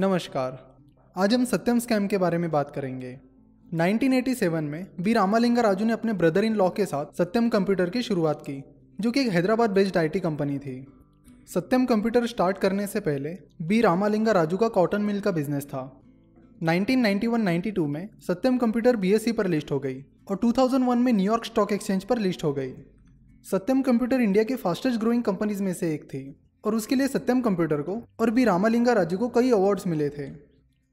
नमस्कार। आज हम सत्यम स्कैम के बारे में बात करेंगे। 1987 में बी रामालिंगा राजू ने अपने ब्रदर इन लॉ के साथ सत्यम कंप्यूटर की शुरुआत की, जो कि एक हैदराबाद बेस्ड आईटी कंपनी थी। सत्यम कंप्यूटर स्टार्ट करने से पहले बी रामालिंगा राजू का कॉटन मिल का बिज़नेस था। 1991-92 में सत्यम कंप्यूटर बीएससी पर लिस्ट हो गई और 2001 में न्यूयॉर्क स्टॉक एक्सचेंज पर लिस्ट हो गई। सत्यम कंप्यूटर इंडिया के फास्टेस्ट ग्रोइंग कंपनीज़ में से एक थी। और उसके लिए सत्यम कंप्यूटर को और बी रामालिंगा राजू को कई अवार्ड्स मिले थे।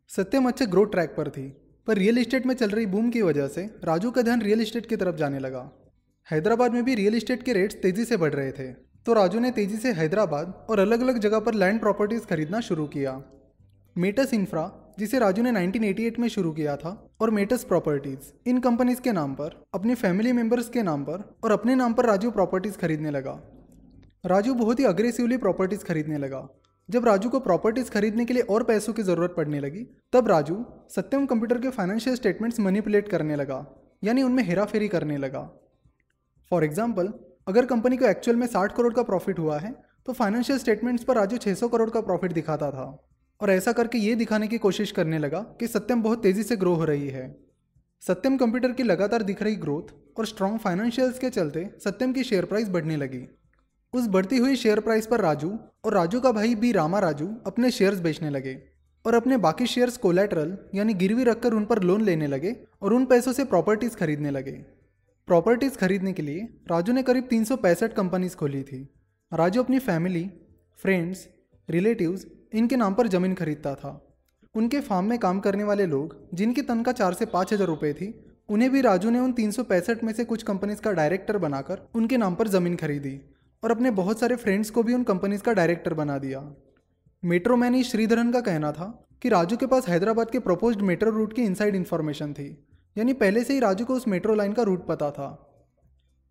सत्यम अच्छे ग्रोथ ट्रैक पर थी, पर रियल इस्टेट में चल रही बूम की वजह से राजू का ध्यान रियल इस्टेट की तरफ़ जाने लगा। हैदराबाद में भी रियल इस्टेट के रेट्स तेज़ी से बढ़ रहे थे तो राजू ने तेज़ी से हैदराबाद और अलग अलग जगह पर लैंड प्रॉपर्टीज़ खरीदना शुरू किया। मेटस इंफ्रा जिसे राजू ने 1988 में शुरू किया था, और मेटस प्रॉपर्टीज़ इन कंपनीज़ के नाम पर, अपनी फैमिली मेंबर्स के नाम पर और अपने नाम पर राजू प्रॉपर्टीज़ खरीदने लगा। राजू बहुत ही अग्रेसिवली प्रॉपर्टीज़ खरीदने लगा। जब राजू को प्रॉपर्टीज़ खरीदने के लिए और पैसों की ज़रूरत पड़ने लगी, तब राजू सत्यम कंप्यूटर के फाइनेंशियल स्टेटमेंट्स मनीपुलेट करने लगा, यानी उनमें हेराफेरी करने लगा। फॉर एग्ज़ाम्पल अगर कंपनी को एक्चुअल में साठ करोड़ का प्रॉफिट हुआ है तो फाइनेंशियल स्टेटमेंट्स पर राजू 600 करोड़ का प्रॉफिट दिखाता था। और ऐसा करके ये दिखाने की कोशिश करने लगा कि सत्यम बहुत तेज़ी से ग्रो हो रही है। सत्यम कंप्यूटर की लगातार दिख रही ग्रोथ और स्ट्रॉन्ग फाइनेंशियल्स के चलते सत्यम की शेयर प्राइस बढ़ने लगी। उस बढ़ती हुई शेयर प्राइस पर राजू और राजू का भाई बी रामा राजू अपने शेयर्स बेचने लगे और अपने बाकी शेयर्स कोलेटरल यानी गिरवी रखकर उन पर लोन लेने लगे और उन पैसों से प्रॉपर्टीज़ खरीदने लगे। प्रॉपर्टीज़ खरीदने के लिए राजू ने करीब तीन सौ पैंसठ कंपनीज़ खोली थी। राजू अपनी फैमिली फ्रेंड्स रिलेटिव्स इनके नाम पर ज़मीन खरीदता था। उनके फार्म में काम करने वाले लोग, जिनकी तनख्वाह चार से पाँच हज़ार रुपये थी, उन्हें भी राजू ने उन तीन में से कुछ कंपनीज़ का डायरेक्टर बनाकर उनके नाम पर ज़मीन खरीदी। और अपने बहुत सारे फ्रेंड्स को भी उन कंपनीज़ का डायरेक्टर बना दिया। मेट्रो मैन श्रीधरन का कहना था कि राजू के पास हैदराबाद के प्रपोज्ड मेट्रो रूट की इनसाइड इन्फॉर्मेशन थी, यानी पहले से ही राजू को उस मेट्रो लाइन का रूट पता था।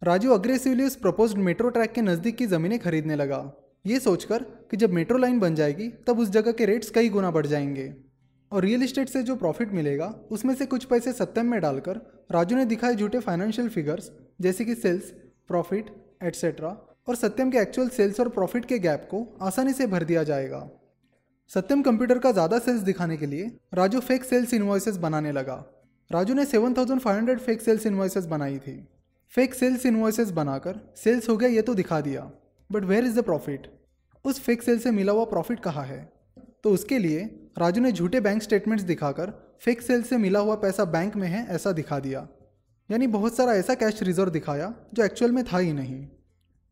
राजू अग्रेसिवली उस प्रपोज्ड मेट्रो ट्रैक के नज़दीक की ज़मीनें खरीदने लगा। ये सोचकर कि जब मेट्रो लाइन बन जाएगी, तब उस जगह के रेट्स कई गुना बढ़ जाएँगे। और रियल इस्टेट से जो प्रॉफिट मिलेगा, उसमें से कुछ पैसे सत्यम में डालकर राजू ने दिखाए झूठे फाइनेंशियल फिगर्स जैसे कि सेल्स प्रॉफिट एट्सेट्रा और सत्यम के एक्चुअल सेल्स और प्रॉफिट के गैप को आसानी से भर दिया जाएगा। सत्यम कंप्यूटर का ज़्यादा सेल्स दिखाने के लिए राजू फेक सेल्स इन्वॉइसेस बनाने लगा। राजू ने 7500 फेक सेल्स इन्वॉइसेस बनाई थी। फेक सेल्स इन्वॉइसेस बनाकर सेल्स हो गया ये तो दिखा दिया। But where is the profit उस फेक सेल से मिला हुआ प्रॉफिट कहाँ है? तो उसके लिए राजू ने झूठे बैंक स्टेटमेंट्स दिखाकर फेक सेल से मिला हुआ पैसा बैंक में है ऐसा दिखा दिया। यानी बहुत सारा ऐसा कैश रिज़र्व दिखाया जो एक्चुअल में था ही नहीं।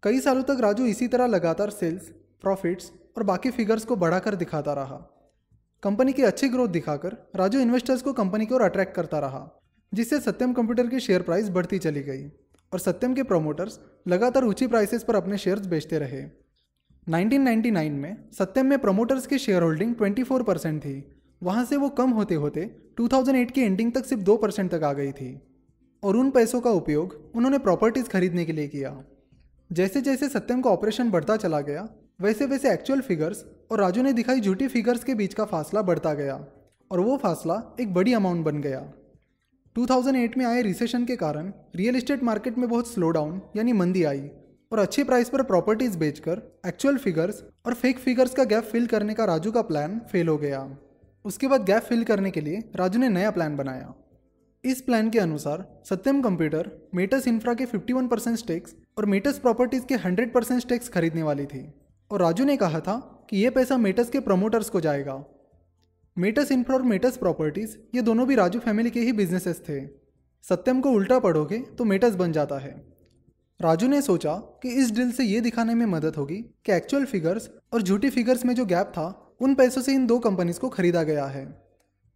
कई सालों तक राजू इसी तरह लगातार सेल्स प्रॉफिट्स और बाकी फिगर्स को बढ़ाकर दिखाता रहा। कंपनी की अच्छी ग्रोथ दिखाकर राजू इन्वेस्टर्स को कंपनी की ओर अट्रैक्ट करता रहा, जिससे सत्यम कंप्यूटर की शेयर प्राइस बढ़ती चली गई और सत्यम के प्रोमोटर्स लगातार ऊँची प्राइसेस पर अपने शेयर्स बेचते रहे। 1999 में सत्यम में प्रोमोटर्स की शेयर होल्डिंग 24 परसेंट थी। वहाँ से वो कम होते होते 2008 की एंडिंग तक सिर्फ़ दो परसेंट तक आ गई थी और उन पैसों का उपयोग उन्होंने प्रॉपर्टीज़ खरीदने के लिए किया। जैसे जैसे सत्यम का ऑपरेशन बढ़ता चला गया वैसे वैसे एक्चुअल फिगर्स और राजू ने दिखाई झूठी फिगर्स के बीच का फासला बढ़ता गया और वो फासला एक बड़ी अमाउंट बन गया। 2008 में आए रिसेशन के कारण रियल एस्टेट मार्केट में बहुत स्लो डाउन यानी मंदी आई और अच्छी प्राइस पर प्रॉपर्टीज़ बेचकर एक्चुअल फिगर्स और फेक फिगर्स का गैप फिल करने का राजू का प्लान फेल हो गया। उसके बाद गैप फिल करने के लिए राजू ने नया प्लान बनाया। इस प्लान के अनुसार सत्यम कंप्यूटर मेटस इंफ्रा के 51 परसेंट स्टेक्स और मेटस प्रॉपर्टीज़ के 100 परसेंट स्टेक्स खरीदने वाली थी। और राजू ने कहा था कि ये पैसा मेटस के प्रमोटर्स को जाएगा। मेटस इंफ्रा और मेटस प्रॉपर्टीज़ ये दोनों भी राजू फैमिली के ही बिजनेसेस थे। सत्यम को उल्टा पढ़ोगे तो मेटस बन जाता है। राजू ने सोचा कि इस डील से ये दिखाने में मदद होगी कि एक्चुअल फिगर्स और झूठी फिगर्स में जो गैप था, उन पैसों से इन दो कंपनीज़ को खरीदा गया है,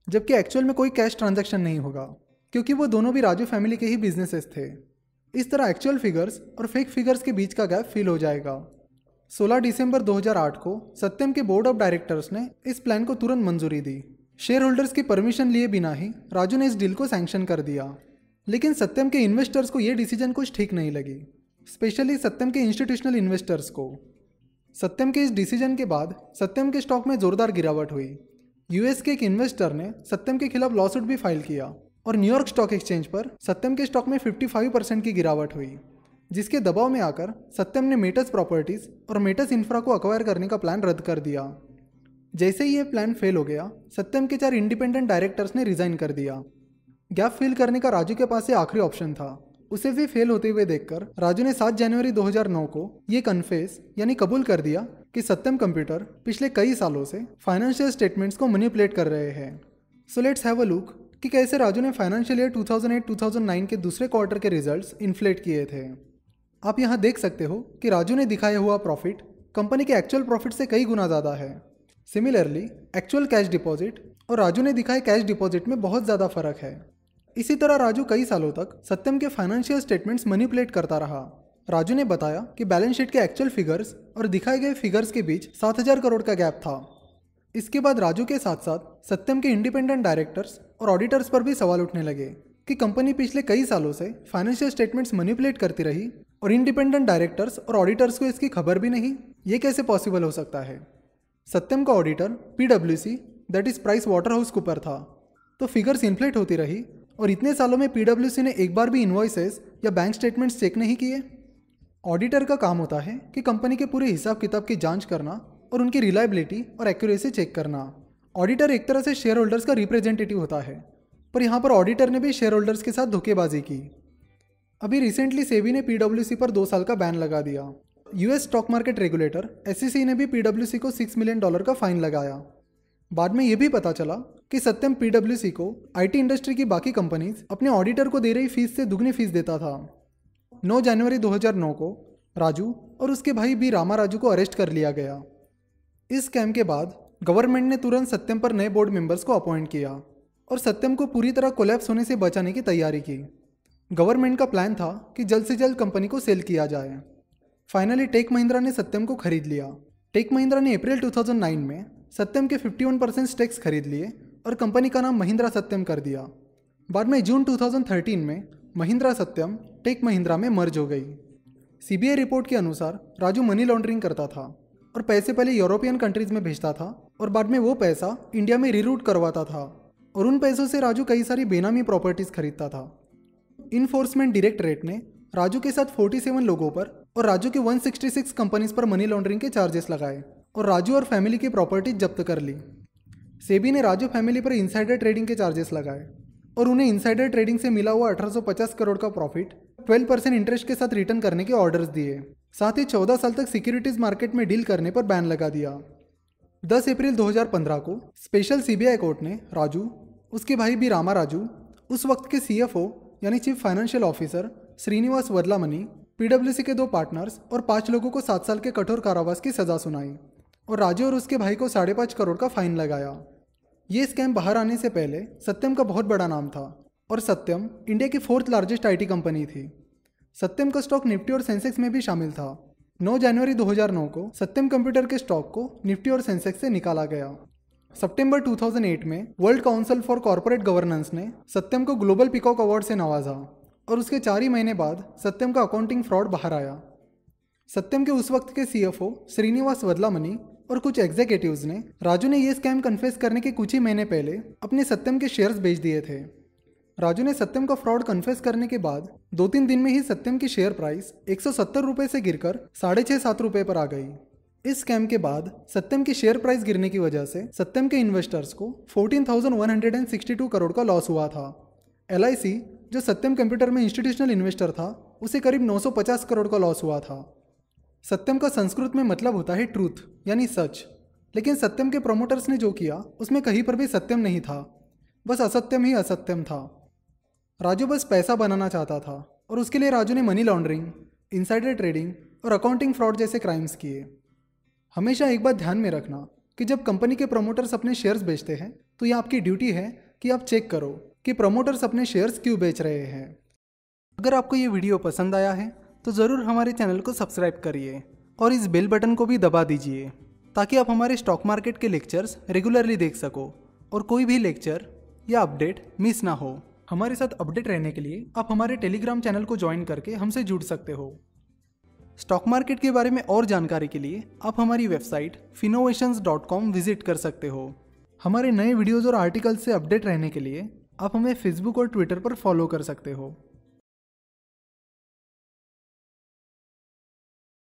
जबकि एक्चुअल में कोई कैश ट्रांजैक्शन नहीं होगा। क्योंकि वो दोनों भी राजू फैमिली के ही बिजनेसेस थे। इस तरह एक्चुअल फिगर्स और फेक फिगर्स के बीच का गैप फिल हो जाएगा। 16 दिसंबर 2008 को सत्यम के बोर्ड ऑफ़ डायरेक्टर्स ने इस प्लान को तुरंत मंजूरी दी। शेयर होल्डर्स की परमिशन लिए बिना ही राजू ने इस डील को सैंक्शन कर दिया। लेकिन सत्यम के इन्वेस्टर्स को ये डिसीज़न कुछ ठीक नहीं लगी। स्पेशली सत्यम के इंस्टीट्यूशनल इन्वेस्टर्स को। सत्यम के इस डिसीज़न के बाद सत्यम के स्टॉक में जोरदार गिरावट हुई। यूएस के एक इन्वेस्टर ने सत्यम के खिलाफ लॉसूट भी फ़ाइल किया। और न्यूयॉर्क स्टॉक एक्सचेंज पर सत्यम के स्टॉक में 55 परसेंट की गिरावट हुई, जिसके दबाव में आकर सत्यम ने मेटस प्रॉपर्टीज़ और मेटस इंफ्रा को अक्वायर करने का प्लान रद्द कर दिया। जैसे ही ये प्लान फेल हो गया, सत्यम के चार इंडिपेंडेंट डायरेक्टर्स ने रिजाइन कर दिया। गैप फिल करने का राजू के पास ये आखिरी ऑप्शन था। उसे भी फेल होते हुए देखकर राजू ने 7 जनवरी 2009 को ये कन्फेस यानी कबूल कर दिया कि सत्यम कंप्यूटर पिछले कई सालों से फाइनेंशियल स्टेटमेंट्स को मनीपुलेट कर रहे हैं। So let's have a look कि कैसे राजू ने फाइनेंशियल ईयर 2008-2009 के दूसरे क्वार्टर के रिजल्ट्स इन्फ्लेट किए थे। आप यहाँ देख सकते हो कि राजू ने दिखाया हुआ प्रॉफिट कंपनी के एक्चुअल प्रॉफिट से कई गुना ज़्यादा है। सिमिलरली एक्चुअल कैश डिपॉजिट और राजू ने दिखाए कैश डिपॉजिट में बहुत ज़्यादा फ़र्क है। इसी तरह राजू कई सालों तक सत्यम के फाइनेंशियल स्टेटमेंट्स मनीपुलेट करता रहा। राजू ने बताया कि बैलेंस शीट के एक्चुअल फिगर्स और दिखाए गए फिगर्स के बीच सात हज़ार करोड़ का गैप था। इसके बाद राजू के साथ साथ सत्यम के इंडिपेंडेंट डायरेक्टर्स और ऑडिटर्स पर भी सवाल उठने लगे कि कंपनी पिछले कई सालों से फाइनेंशियल स्टेटमेंट्स मनीपुलेट करती रही और इंडिपेंडेंट डायरेक्टर्स और ऑडिटर्स को इसकी खबर भी नहीं, ये कैसे पॉसिबल हो सकता है? सत्यम का auditor P W C that is Price Water House Cooper था। तो फिगर्स इन्फ्लेट होती रही और इतने सालों में पीडब्ल्यूसी ने एक बार भी इन्वॉइसेस या बैंक स्टेटमेंट्स चेक नहीं किए? ऑडिटर का काम होता है कि कंपनी के पूरे हिसाब किताब की जाँच करना और उनकी रिलायबिलिटी और एक्यूरेसी चेक करना। ऑडिटर एक तरह से शेयर होल्डर्स का रिप्रेजेंटेटिव होता है, पर यहाँ पर ऑडिटर ने भी शेयर होल्डर्स के साथ धोखेबाजी की। अभी रिसेंटली सेबी ने पीडब्ल्यूसी पर दो साल का बैन लगा दिया। US stock market regulator S ने भी पीडब्ल्यूसी को सिक्स मिलियन डॉलर का फाइन लगाया। बाद में यह भी पता चला कि सत्यम पीडब्ल्यूसी को आईटी इंडस्ट्री की बाकी कंपनीज़ अपने ऑडिटर को दे रही फ़ीस से दुगनी फ़ीस देता था। 9 जनवरी 2009 को राजू और उसके भाई बी रामा राजू को अरेस्ट कर लिया गया। इस स्कैम के बाद गवर्नमेंट ने तुरंत सत्यम पर नए बोर्ड मेंबर्स को अपॉइंट किया और सत्यम को पूरी तरह कोलैप्स होने से बचाने की तैयारी की। गवर्नमेंट का प्लान था कि जल्द से जल्द कंपनी को सेल किया जाए। फाइनली टेक महिंद्रा ने सत्यम को खरीद लिया। टेक महिंद्रा ने अप्रैल 2009 में सत्यम के 51 परसेंट स्टेक्स खरीद लिए और कंपनी का नाम महिंद्रा सत्यम कर दिया। बाद में जून 2013 में महिंद्रा सत्यम टेक महिंद्रा में मर्ज हो गई। सीबीआई रिपोर्ट के अनुसार राजू मनी लॉन्ड्रिंग करता था। और पैसे पहले यूरोपियन कंट्रीज़ में भेजता था और बाद में वो पैसा इंडिया में रिरूट करवाता था और उन पैसों से राजू कई सारी बेनामी प्रॉपर्टीज़ खरीदता था। इन्फोर्समेंट डायरेक्टरेट ने राजू के साथ 47 लोगों पर और राजू के 166 कंपनीज़ पर मनी लॉन्ड्रिंग के चार्जेस लगाए और राजू और फैमिली की प्रॉपर्टी जब्त कर ली। सेबी ने राजू फैमिली पर इनसाइडर ट्रेडिंग के चार्जेस लगाए और उन्हें इनसाइडर ट्रेडिंग से मिला हुआ 1850 करोड़ का प्रॉफिट 12 परसेंट इंटरेस्ट के साथ रिटर्न करने के ऑर्डर्स दिए। साथ ही 14 साल तक सिक्योरिटीज मार्केट में डील करने पर बैन लगा दिया। 10 अप्रैल 2015 को स्पेशल सीबीआई कोर्ट ने राजू, उसके भाई भी रामा राजू, उस वक्त के सीएफओ यानी chief financial officer Srinivas Vadlamani PWC के दो पार्टनर्स और पाँच लोगों को सात साल के कठोर कारावास की सजा सुनाई और राजू और उसके भाई को साढ़े पाँच करोड़ का फाइन लगाया। ये स्कैम बाहर आने से पहले सत्यम का बहुत बड़ा नाम था और सत्यम इंडिया की फोर्थ लार्जेस्ट आईटी कंपनी थी। सत्यम का स्टॉक निफ्टी और सेंसेक्स में भी शामिल था। 9 जनवरी 2009 को सत्यम कंप्यूटर के स्टॉक को निफ्टी और सेंसेक्स से निकाला गया। सितंबर 2008 में world council for corporate governance ने सत्यम को ग्लोबल पिकॉक अवार्ड से नवाजा और उसके चार ही महीने बाद सत्यम का अकाउंटिंग फ्रॉड बाहर आया। सत्यम के उस वक्त के सीएफओ श्रीनिवास वदलामनी और कुछ एग्जीक्यूटिव्स ने राजू ने ये स्कैम कन्फेस करने के कुछ ही महीने पहले अपने सत्यम के शेयर्स बेच दिए थे। राजू ने सत्यम का फ्रॉड कन्फेस करने के बाद दो तीन दिन में ही सत्यम की शेयर प्राइस एक सौ से गिरकर साढ़े छः सात रुपये पर आ गई। इस स्कैम के बाद सत्यम की शेयर प्राइस गिरने की वजह से सत्यम के इन्वेस्टर्स को 14,162 करोड़ का लॉस हुआ था। एलआईसी जो सत्यम कंप्यूटर में इंस्टीट्यूशनल इन्वेस्टर था उसे करीब 950 करोड़ का लॉस हुआ था। सत्यम का संस्कृत में मतलब होता है ट्रूथ यानी सच। लेकिन सत्यम के प्रोमोटर्स ने जो किया उसमें कहीं पर भी सत्यम नहीं था। बस असत्यम ही असत्यम था। राजू बस पैसा बनाना चाहता था और उसके लिए राजू ने मनी लॉन्ड्रिंग इनसाइडर ट्रेडिंग और अकाउंटिंग फ्रॉड जैसे क्राइम्स किए। हमेशा एक बात ध्यान में रखना कि जब कंपनी के प्रमोटर्स अपने शेयर्स बेचते हैं तो यह आपकी ड्यूटी है कि आप चेक करो कि प्रमोटर्स अपने शेयर्स क्यों बेच रहे हैं। अगर आपको ये वीडियो पसंद आया है तो ज़रूर हमारे चैनल को सब्सक्राइब करिए और इस बेल बटन को भी दबा दीजिए, ताकि आप हमारे स्टॉक मार्केट के लेक्चर्स रेगुलरली देख सको और कोई भी लेक्चर या अपडेट मिस ना हो। हमारे साथ अपडेट रहने के लिए आप हमारे टेलीग्राम चैनल को ज्वाइन करके हमसे जुड़ सकते हो। स्टॉक मार्केट के बारे में और जानकारी के लिए आप हमारी वेबसाइट फिनोवेशंस विज़िट कर सकते हो। हमारे नए वीडियोज़ और आर्टिकल्स से अपडेट रहने के लिए आप हमें फेसबुक और ट्विटर पर फॉलो कर सकते हो।